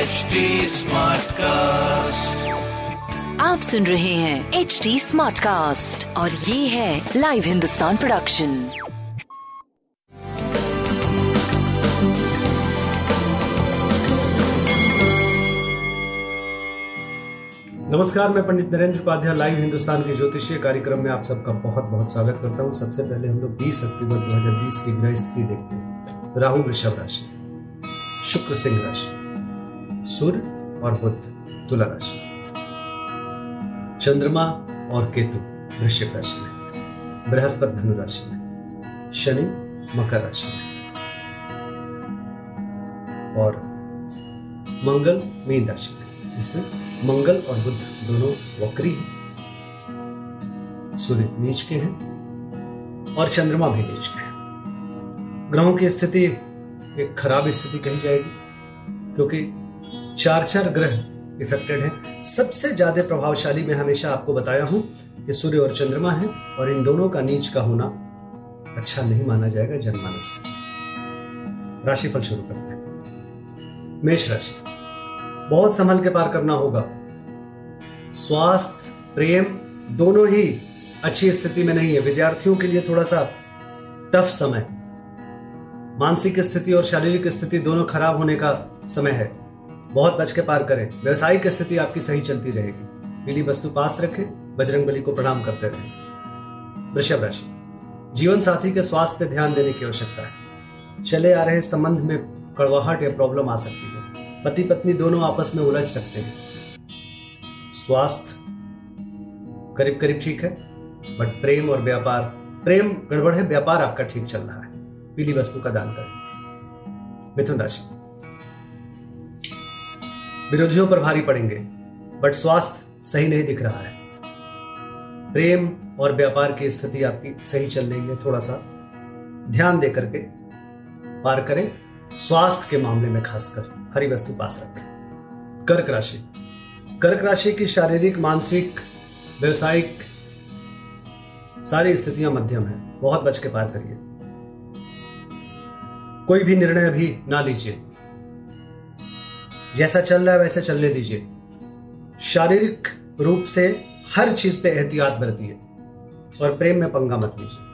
HD cast आप सुन रहे हैं एच डी स्मार्ट कास्ट और ये है लाइव हिंदुस्तान प्रोडक्शन नमस्कार मैं पंडित नरेंद्र उपाध्याय लाइव हिंदुस्तान के ज्योतिषीय कार्यक्रम में आप सबका बहुत बहुत स्वागत करता हूँ। सबसे पहले हम लोग 20 अक्टूबर 2020 की ग्रह स्थिति देखते हैं। राहु वृषभ राशि। शुक्र सिंह राशि। सूर्य और बुद्ध तुला राशि चंद्रमा और केतु, वृश्चिक राशि में। बृहस्पति धनु राशि में। शनि, मकर राशि में। और मंगल, मीन राशि में। इसमें मंगल और बुद्ध दोनों वक्री हैं। सूर्य नीच के हैं और चंद्रमा भी नीच के हैं। ग्रहों की स्थिति एक खराब स्थिति कही जाएगी, क्योंकि चार चार ग्रह इफेक्टेड हैं। सबसे ज़्यादा प्रभावशाली मैं हमेशा आपको बताया हूँ कि सूर्य और चंद्रमा है और इन दोनों का नीच का होना अच्छा नहीं माना जाएगा जनमानस राशिफल शुरू करते हैं। मेष राशि। बहुत संभल के पार करना होगा। स्वास्थ्य, प्रेम दोनों ही अच्छी स्थिति में नहीं है। विद्यार्थियों के लिए थोड़ा सा टफ समय। मानसिक स्थिति और शारीरिक स्थिति दोनों खराब होने का समय है। बहुत बच के पार करें। व्यवसायिक स्थिति आपकी सही चलती रहेगी। पीली वस्तु पास रखें, बजरंग बली को प्रणाम करते रहें। वृषभ राशि। जीवन साथी के स्वास्थ्य पर ध्यान देने की आवश्यकता है। चले आ रहे संबंध में कड़वाहट या प्रॉब्लम आ सकती है। पति पत्नी दोनों आपस में उलझ सकते हैं। स्वास्थ्य करीब करीब ठीक है, बट प्रेम और व्यापार, प्रेम गड़बड़ है, व्यापार आपका ठीक चल रहा है। पीली वस्तु का दान करें। मिथुन राशि। विरोधियों पर भारी पड़ेंगे बट स्वास्थ्य सही नहीं दिख रहा है। प्रेम और व्यापार की स्थिति आपकी सही चल रही है थोड़ा सा ध्यान दे करके पार करें, स्वास्थ्य के मामले में खासकर हरी वस्तु पास रखें। कर्क राशि। कर्क राशि की शारीरिक, मानसिक, व्यवसायिक सारी स्थितियाँ मध्यम है, बहुत बच के पार करिए। कोई भी निर्णय अभी ना लीजिए। जैसा चल रहा है वैसे चलने दीजिए। शारीरिक रूप से हर चीज़ पे एहतियात बरतिए और प्रेम में पंगा मत लीजिए।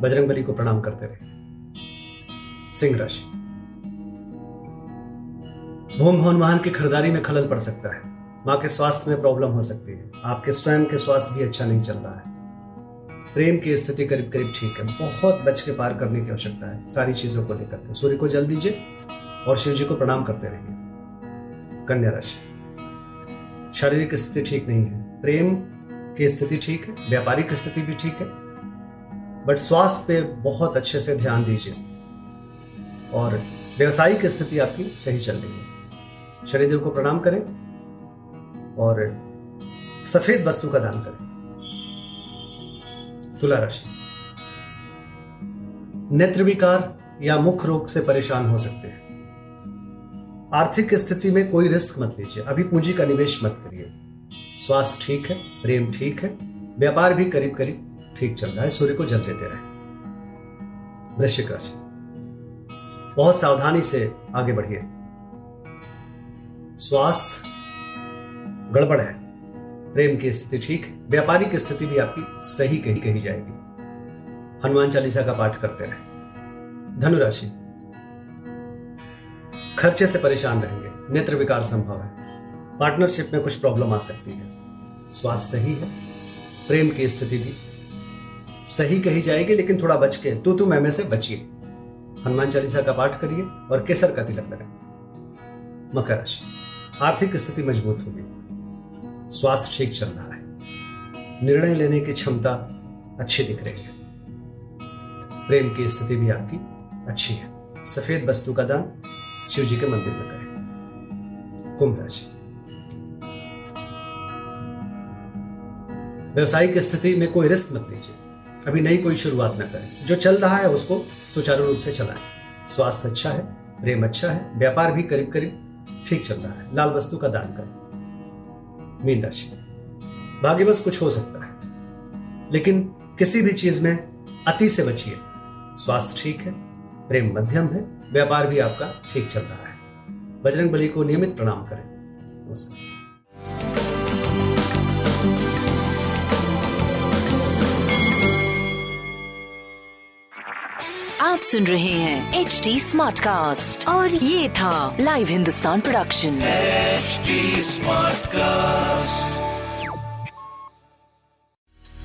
बजरंग बली को प्रणाम करते रहे सिंह राशि। भूम भवन वाहन की खरीदारी में खलल पड़ सकता है। माँ के स्वास्थ्य में प्रॉब्लम हो सकती है। आपके स्वयं के स्वास्थ्य भी अच्छा नहीं चल रहा है। प्रेम की स्थिति करीब करीब ठीक है। बहुत बच के पार करने की आवश्यकता है। सारी चीज़ों को लेकर सूर्य को जल दीजिए। और शिव जी को प्रणाम करते रहिए कन्या राशि। शारीरिक स्थिति ठीक नहीं है। प्रेम की स्थिति ठीक है, व्यापारिक स्थिति भी ठीक है। बट स्वास्थ्य पे बहुत अच्छे से ध्यान दीजिए। और व्यवसायिक स्थिति आपकी सही चल रही है। शनिदेव को प्रणाम करें और सफ़ेद वस्तु का दान करें। तुला राशि। नेत्र विकार या मुख रोग से परेशान हो सकते हैं। आर्थिक स्थिति में कोई रिस्क मत लीजिए। अभी पूंजी का निवेश मत करिए। स्वास्थ्य ठीक है, प्रेम ठीक है, व्यापार भी करीब करीब ठीक चल रहा है, सूर्य को जल देते रहे। वृश्चिक राशि। बहुत सावधानी से आगे बढ़िए। स्वास्थ्य गड़बड़ है। प्रेम की स्थिति ठीक, व्यापारिक स्थिति भी आपकी सही कही कही जाएगी। हनुमान चालीसा का पाठ करते रहे। धनुराशि खर्चे से परेशान रहेंगे। नेत्र विकार संभव है। पार्टनरशिप में कुछ प्रॉब्लम आ सकती है। स्वास्थ्य सही है। प्रेम की स्थिति भी सही कही जाएगी, लेकिन थोड़ा बच के तू तू मैं से बचिए। हनुमान चालीसा का पाठ करिए और केसर का तिलक लगाए। मकर राशि। आर्थिक स्थिति मज़बूत होगी। स्वास्थ्य ठीक चल रहा है। निर्णय लेने की क्षमता अच्छी दिख रही है। प्रेम की स्थिति भी आपकी अच्छी है। सफ़ेद वस्तु का दान शिव जी के मंदिर में करें। कुंभ राशि। व्यवसायिक स्थिति में कोई रिस्क मत लीजिए। अभी नई कोई शुरुआत न करें। जो चल रहा है उसको सुचारू रूप से चलाएँ। स्वास्थ्य अच्छा है, प्रेम अच्छा है, व्यापार भी करीब करीब ठीक चल रहा है। लाल वस्तु का दान करें। मीन राशि। भाग्य बस कुछ हो सकता है। लेकिन किसी भी चीज़ में अति से बचिए। स्वास्थ्य ठीक है प्रेम मध्यम है व्यापार भी आपका ठीक चल रहा है। बजरंग बली को नियमित प्रणाम करें। नमस्कार। आप सुन रहे हैं एच डी स्मार्ट कास्ट और ये था live Hindustan production smart cast